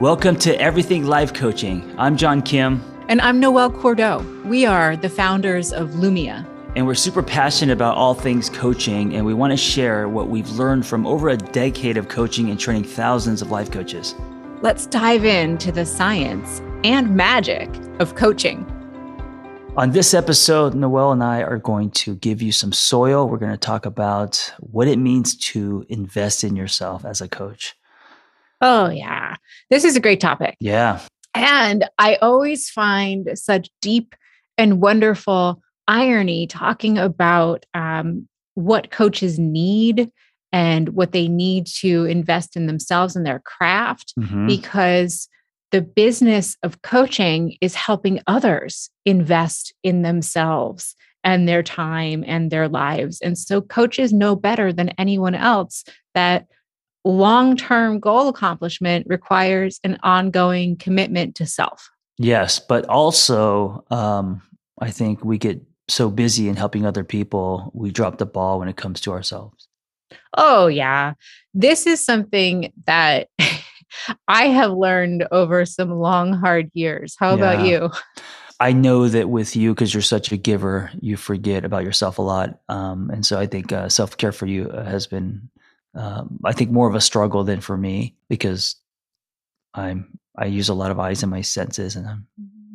Welcome to Everything Life Coaching. I'm John Kim. And I'm Noelle Cordeaux. We are the founders of Lumia. And we're super passionate about all things coaching, and we want to share what we've learned from over a decade of coaching and training thousands of life coaches. Let's dive into the science and magic of coaching. On this episode, Noelle and I are going to give you some soil. We're going to talk about what it means to invest in yourself as a coach. Oh, yeah. This is a great topic. Yeah. And I always find such deep and wonderful irony talking about um, what coaches need and what they need to invest in themselves and their craft mm-hmm. because the business of coaching is helping others invest in themselves and their time and their lives. And so coaches know better than anyone else that long term goal accomplishment requires an ongoing commitment to self. Yes, but also, um, I think we get so busy in helping other people, we drop the ball when it comes to ourselves. Oh, yeah. This is something that I have learned over some long, hard years. How yeah. about you? I know that with you, because you're such a giver, you forget about yourself a lot. Um, and so I think uh, self care for you uh, has been um, I think more of a struggle than for me because I'm I use a lot of eyes in my senses and I'm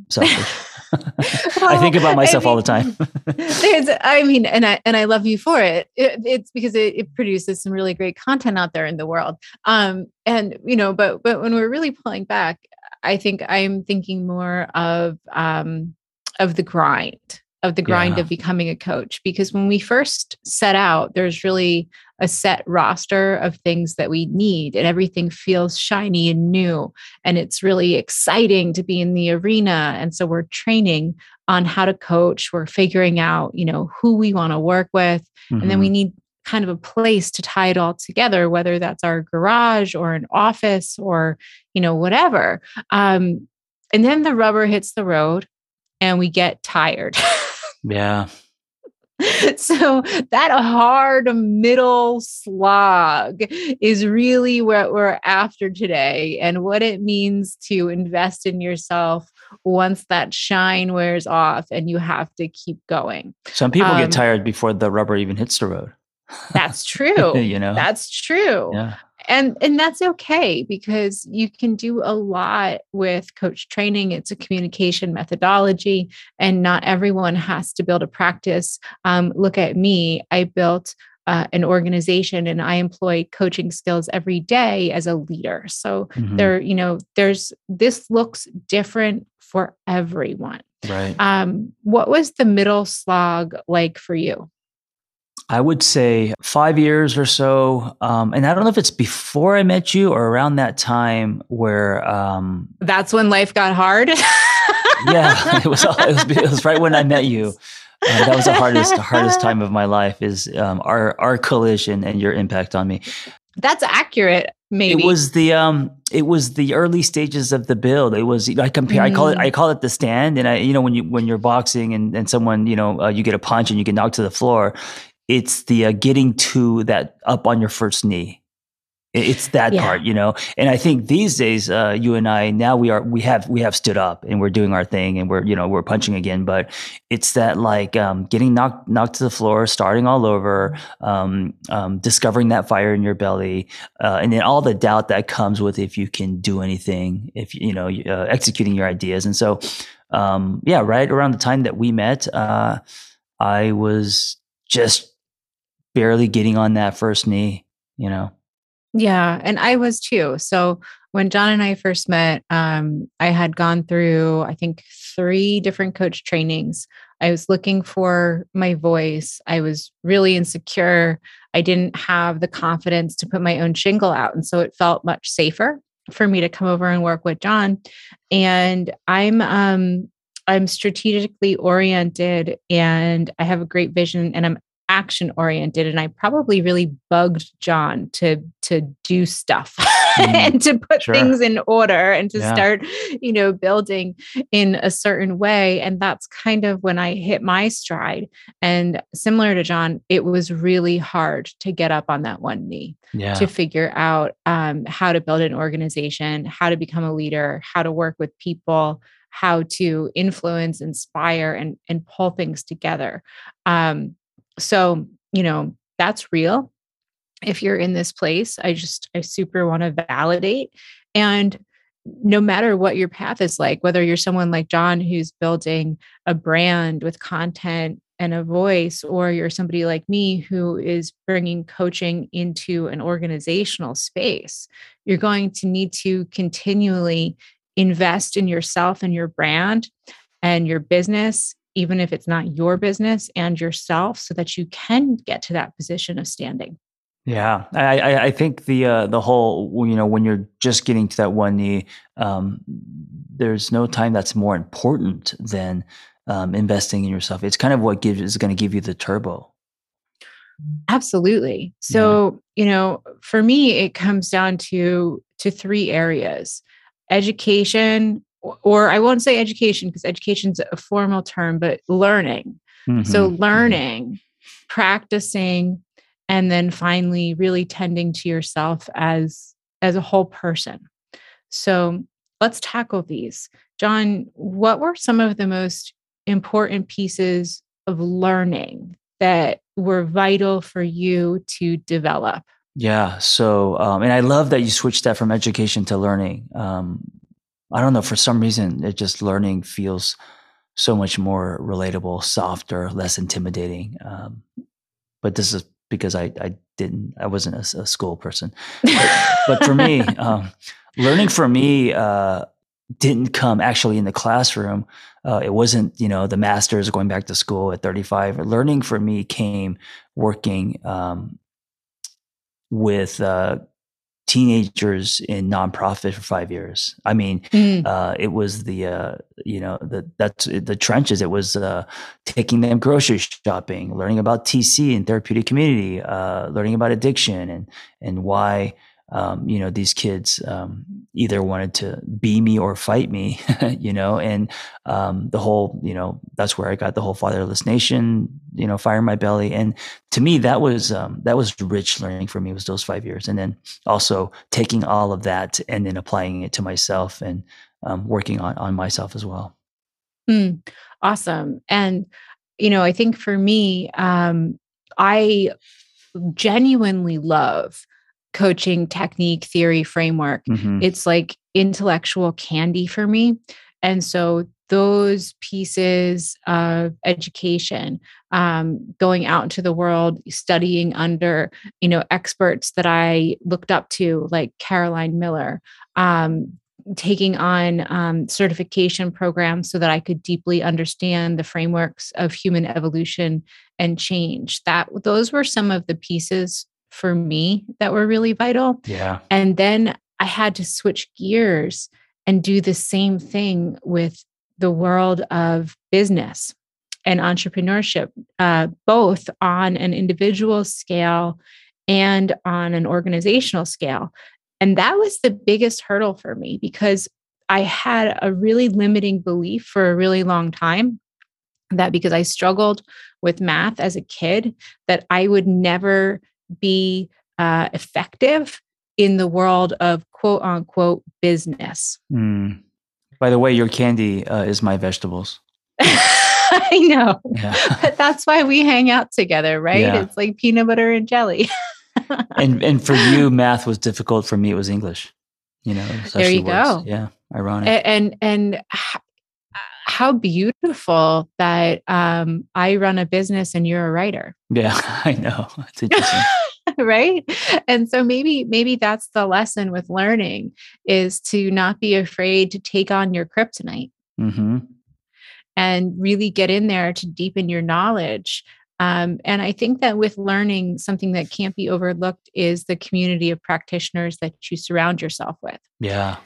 selfish. well, I think about myself I mean, all the time. I mean, and I and I love you for it. it it's because it, it, produces some really great content out there in the world. Um, and you know, but but when we're really pulling back, I think I'm thinking more of um of the grind of the grind yeah. of becoming a coach because when we first set out there's really a set roster of things that we need and everything feels shiny and new and it's really exciting to be in the arena and so we're training on how to coach we're figuring out you know who we want to work with mm-hmm. and then we mm-hmm. need kind of a place to tie it all together whether that's our garage or an office or you know whatever um, and then the rubber hits the road and we get tired Yeah. so that hard middle slog is really what we're after today and what it means to invest in yourself once that shine wears off and you have to keep going. Some people um, get tired before the rubber even hits the road. That's true. you know. That's true. Yeah and and that's okay because you can do a lot with coach training it's a communication methodology and not everyone has to build a practice. Um, look at me i built uh, an organization and i employ coaching skills every day as a leader. So mm-hmm. there you know there's this looks different for everyone. Right. Um, what was the middle slog like for you I would say five years or so. Um, and I don't know if it's before I met you or around that time where. Um, That's when life got hard. yeah, it was, it was, it was right when I met you. Uh, that was the hardest hardest time of my life is um, our our collision and your impact on me. That's accurate. Maybe it was the um it was the early stages of the build. It was I compare mm. I call it I mm. call it the stand. And I you know when you when you're boxing and and someone you know uh, you get a punch and you get knocked to the floor it's the uh, getting to that up on your first knee. It's that yeah. part you know? And i think these days uh, you and i now we are we have we have stood up and we're doing our thing and we're you know we're punching again but it's that like um, getting knocked knocked to the floor starting all over um, um, discovering that fire in your belly uh, and then all the doubt that comes with if you can do anything if you know uh, executing your ideas. And so um, yeah right around the time that we met uh, i was just barely getting on that first knee, you know? Yeah. And I was too. So when John and I first met, um, I had gone through, I think, three different coach trainings. I was looking for my voice. I was really insecure. I didn't have the confidence to put my own shingle out. And so it felt much safer for me to come over and work with John. And I'm um I'm strategically oriented and I have a great vision and I'm action oriented and I probably really bugged John to to do stuff. and to put sure. things in order and to yeah. start, you know, building in a certain way. And that's kind of when I hit my stride. And similar to John, it was really hard to get up on that one knee yeah. to figure out um, how to build an organization, how to become a leader, how to work with people, how to influence, inspire, and and pull things together. Um, so you know that's real. If you're in this place, I just I super want to validate and no matter what your path is like, whether you're someone like John who's building a brand with content and a voice, or you're somebody like me who is bringing coaching into an organizational space, you're going to need to continually invest in yourself and your brand and your business, even if it's not your business and yourself, so that you can get to that position of standing. Yeah, I, I think the uh, the whole you know when you're just getting to that one knee, um, there's no time that's more important than um, investing in yourself. It's kind of what gives is going to give you the turbo. Absolutely. So yeah. you know, for me, it comes down to to three areas: education, or I won't say education because education is a formal term, but learning. Mm-hmm. So mm-hmm. learning, practicing, and then finally really tending to yourself as as a whole person. So let's tackle these. John, what were some of the most important pieces of learning that were vital for you to develop? Yeah. So, um, and I love that you switched that from education to learning. Um, I don't know, for some reason, it just learning feels so much more relatable, softer, less intimidating. Um, but this is because I, I didn't, I wasn't a, a school person. But, but for me, um, learning for me uh, didn't come actually in the classroom. Uh, it wasn't, you know, the masters going back to school at 35. Learning for me came working um, with uh, teenagers in nonprofit for five years. I mean, mm. uh, it was the uh, you know the that's the trenches. It was uh, taking them grocery shopping, learning about TC and therapeutic community, uh, learning about addiction and and why um, you know, these kids um, either wanted to be me or fight me, you know, and um, the whole, you know, that's where I got the whole fatherless nation, you know, fire in my belly. And to me, that was um, that was rich learning for me was those five years, and then also taking all of that and then applying it to myself and um, working on on myself as well. Mm, awesome, and you know, I think for me, um, I genuinely love coaching technique, theory, framework. Mm-hmm. It's like intellectual candy for me. And so those pieces of education um, going out into the world studying under you know experts that i looked up to like caroline miller um, taking on um, certification programs so that i could deeply understand the frameworks of human evolution and change that those were some of the pieces for me that were really vital. Yeah. And then I had to switch gears and do the same thing with the world of business and entrepreneurship, uh, both on an individual scale and on an organizational scale. And that was the biggest hurdle for me because I had a really limiting belief for a really long time that because I struggled with math as a kid, that I would never be uh, effective in the world of quote unquote business. Mm. By the way, your candy uh, is my vegetables. I know. Yeah. But that's why we hang out together, right? Yeah. It's like peanut butter and jelly. and and for you, math was difficult. For me, it was English. You know, there you go. Yeah, ironic. And and, and how beautiful that um, I run a business and you're a writer. Yeah, I know. It's interesting. right and so maybe maybe that's the lesson with learning is to not be afraid to take on your kryptonite mm-hmm. and really get in there to deepen your knowledge um, and i think that with learning something that can't be overlooked is the community of practitioners that you surround yourself with yeah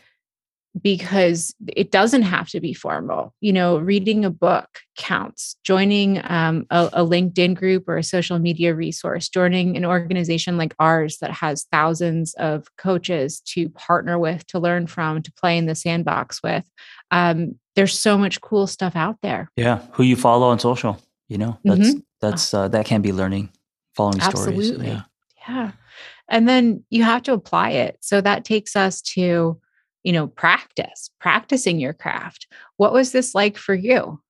because it doesn't have to be formal. You know, reading a book counts, joining um, a, a, LinkedIn group or a social media resource, joining an organization like ours that has thousands of coaches to partner with, to learn from, to play in the sandbox with. Um, there's so much cool stuff out there. Yeah. Who you follow on social, you know, that's, mm-hmm. that's, uh, that can be learning, following Absolutely. stories. Yeah. Yeah. And then you have to apply it. So that takes us to, you know, practice, practicing your craft. What was this like for you?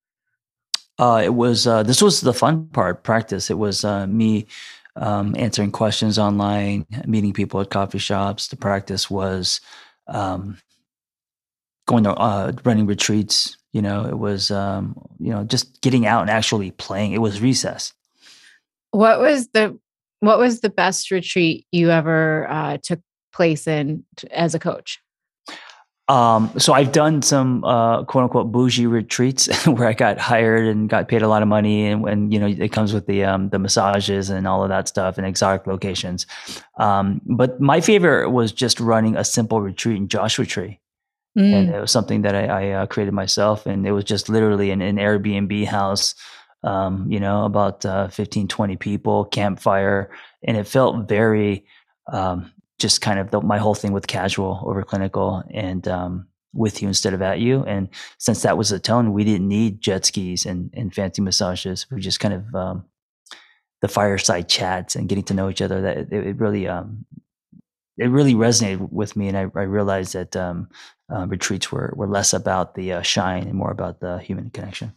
Uh, it was, uh, this was the fun part, practice. It was uh, me um, answering questions online, meeting people at coffee shops. The practice was um, going to uh, running retreats. You know, it was, um, you know, just getting out and actually playing. It was recess. What was the what was the best retreat you ever uh, took place in t- as a coach? Um, so I've done some uh, quote unquote bougie retreats where I got hired and got paid a lot of money, and when you know it comes with the um, the massages and all of that stuff and exotic locations. Um, but my favorite was just running a simple retreat in Joshua Tree, mm. and it was something that I, I uh, created myself, and it was just literally an, an Airbnb house um, you know, about uh, 15, 20 people, campfire. And it felt very um, just kind of the, my whole thing with casual over clinical and um, with you instead of at you. And since that was the tone, we didn't need jet skis and, and fancy massages. We just kind of um, the fireside chats and getting to know each other. That it, it really um, it really resonated with me, and I, I realized that um, uh, retreats were were less about the uh, shine and more about the human connection.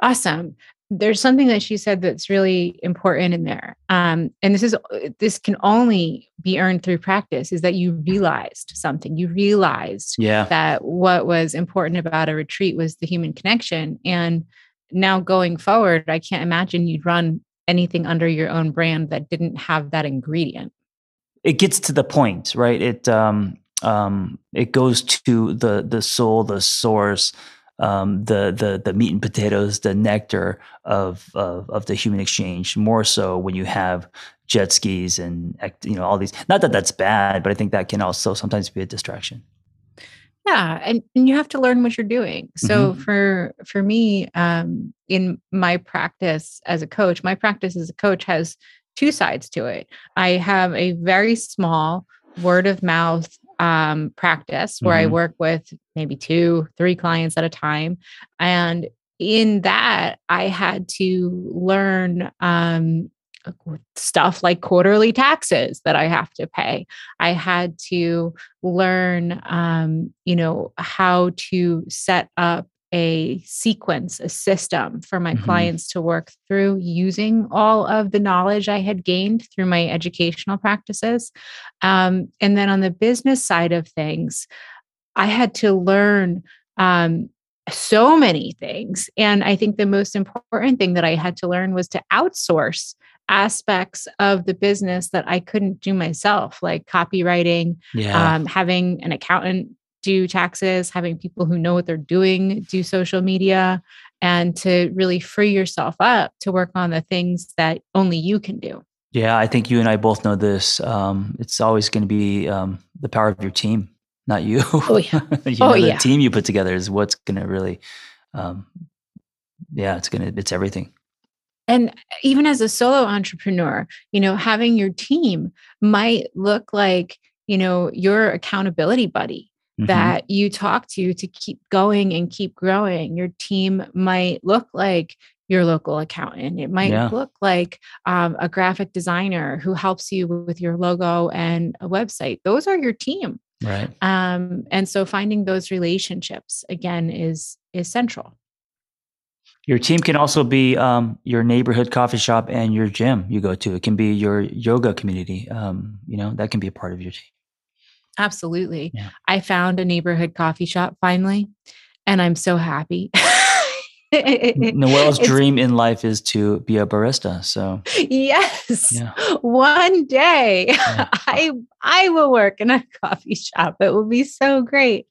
Awesome. There's something that she said that's really important in there. Um, and this is this can only be earned through practice, is that you realized something. You realized yeah. that what was important about a retreat was the human connection. And now going forward, I can't imagine you'd run anything under your own brand that didn't have that ingredient. It gets to the point, right? It um um it goes to the the soul, the source um, the the the meat and potatoes, the nectar of, of of the human exchange. More so when you have jet skis and you know all these. Not that that's bad, but I think that can also sometimes be a distraction. Yeah, and, and you have to learn what you're doing. So mm-hmm. for for me, um, in my practice as a coach, my practice as a coach has two sides to it. I have a very small word of mouth um, practice where mm-hmm. I work with maybe two, three clients at a time. And in that, I had to learn um, stuff like quarterly taxes that I have to pay. I had to learn, um, you know, how to set up a sequence, a system for my mm-hmm. clients to work through using all of the knowledge I had gained through my educational practices. Um, and then on the business side of things, I had to learn um, so many things. And I think the most important thing that I had to learn was to outsource aspects of the business that I couldn't do myself, like copywriting, yeah. um, having an accountant do taxes, having people who know what they're doing do social media, and to really free yourself up to work on the things that only you can do. Yeah, I think you and I both know this. Um, it's always going to be um, the power of your team, not you. Oh yeah. you oh know, yeah. The team you put together is what's going to really, um, yeah, it's going to, it's everything. And even as a solo entrepreneur, you know, having your team might look like, you know, your accountability buddy mm-hmm. that you talk to to keep going and keep growing. Your team might look like your local accountant. It might yeah. look like um, a graphic designer who helps you with your logo and a website. Those are your team. Right. Um, and so finding those relationships again is is central. Your team can also be um, your neighborhood coffee shop and your gym you go to. It can be your yoga community. Um, you know that can be a part of your team. Absolutely. Yeah. I found a neighborhood coffee shop finally, and I'm so happy. Noelle's dream in life is to be a barista. So yes, yeah. one day yeah. I I will work in a coffee shop. It will be so great.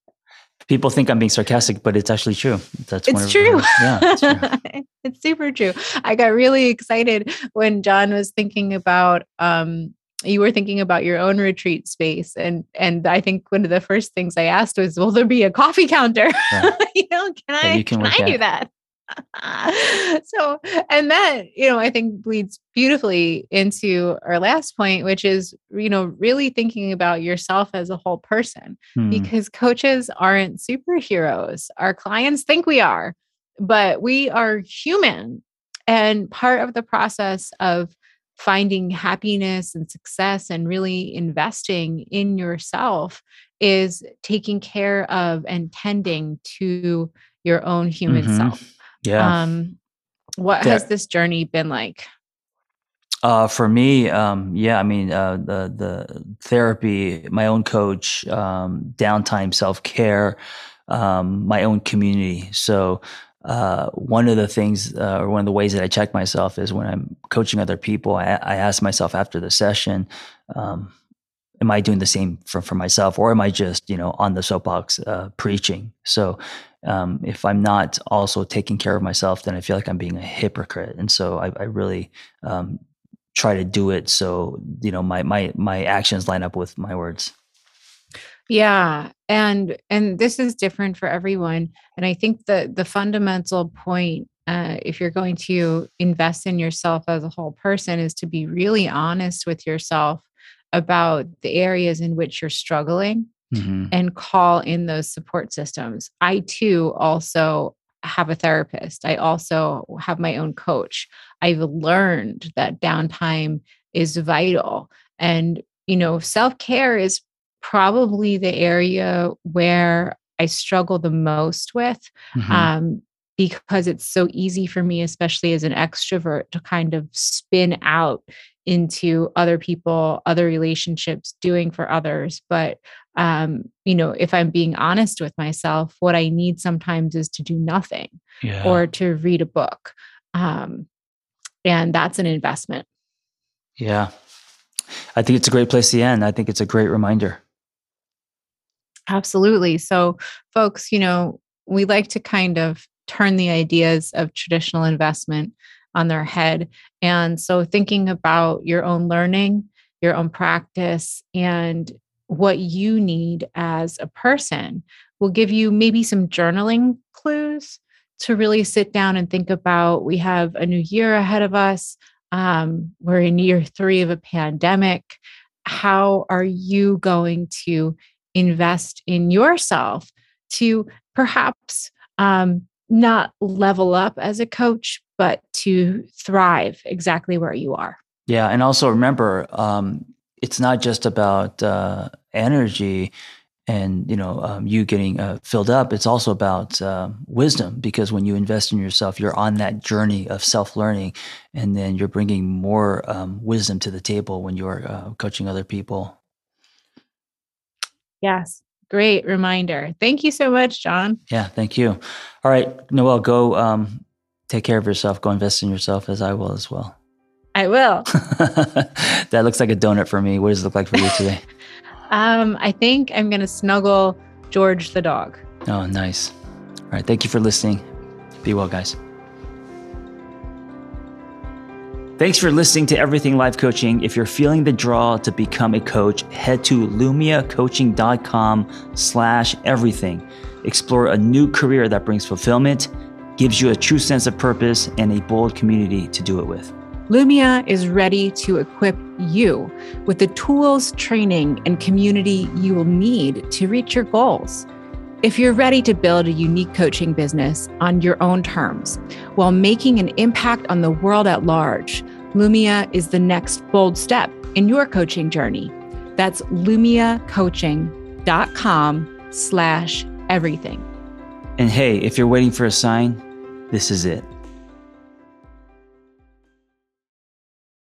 People think I'm being sarcastic, but it's actually true. That's it's true. yeah, it's true. it's super true. I got really excited when John was thinking about um, you were thinking about your own retreat space and and i think one of the first things i asked was will there be a coffee counter? Yeah. you know can i yeah, can, can i do that? So and that you know i think bleeds beautifully into our last point which is you know really thinking about yourself as a whole person hmm. because coaches aren't superheroes. Our clients think we are but we are human. And part of the process of finding happiness and success and really investing in yourself is taking care of and tending to your own human mm-hmm. self. Yeah. Um, what has this journey been like? Uh, for me, um, yeah, I mean, uh, the the therapy, my own coach, um, downtime, self care, um, my own community. So uh, one of the things uh, or one of the ways that I check myself is when I'm coaching other people, I, I ask myself after the session, um, am I doing the same for, for myself or am I just, you know, on the soapbox uh, preaching? So um, if I'm not also taking care of myself, then I feel like I'm being a hypocrite. And so I, I really um, try to do it so, you know, my, my, my actions line up with my words. Yeah. And and this is different for everyone. And I think the the fundamental point uh, if you're going to invest in yourself as a whole person is to be really honest with yourself about the areas in which you're struggling mm-hmm. and call in those support systems. I too also have a therapist. I also have my own coach. I've learned that downtime is vital. And, you know, self care is probably the area where I struggle the most with mm-hmm. um, because it's so easy for me, especially as an extrovert, to kind of spin out into other people, other relationships, doing for others. But, um, you know, if I'm being honest with myself, what I need sometimes is to do nothing yeah. or to read a book. Um, and that's an investment. Yeah. I think it's a great place to end. I think it's a great reminder. Absolutely. So, folks, you know, we like to kind of turn the ideas of traditional investment on their head. And so, thinking about your own learning, your own practice, and what you need as a person will give you maybe some journaling clues to really sit down and think about. We have a new year ahead of us. Um, we're in year three of a pandemic. How are you going to invest in yourself to perhaps um, not level up as a coach, but to thrive exactly where you are. Yeah. And also remember, um, it's not just about uh, energy and you know um, you getting uh, filled up it's also about uh, wisdom because when you invest in yourself you're on that journey of self-learning and then you're bringing more um, wisdom to the table when you're uh, coaching other people Yes. Great reminder. Thank you so much, John. Yeah, thank you. All right, Noelle, go um, take care of yourself. Go invest in yourself as I will as well. I will. that looks like a donut for me. What does it look like for you today? um, I think I'm going to snuggle George the dog. Oh, nice. All right. Thank you for listening. Be well, guys. Thanks for listening to Everything Life Coaching. If you're feeling the draw to become a coach, head to lumiacoaching.com slash everything. Explore a new career that brings fulfillment, gives you a true sense of purpose, and a bold community to do it with. Lumia is ready to equip you with the tools, training, and community you will need to reach your goals. If you're ready to build a unique coaching business on your own terms while making an impact on the world at large, Lumia is the next bold step in your coaching journey. That's lumiacoaching.com slash everything. And hey, if you're waiting for a sign, this is it.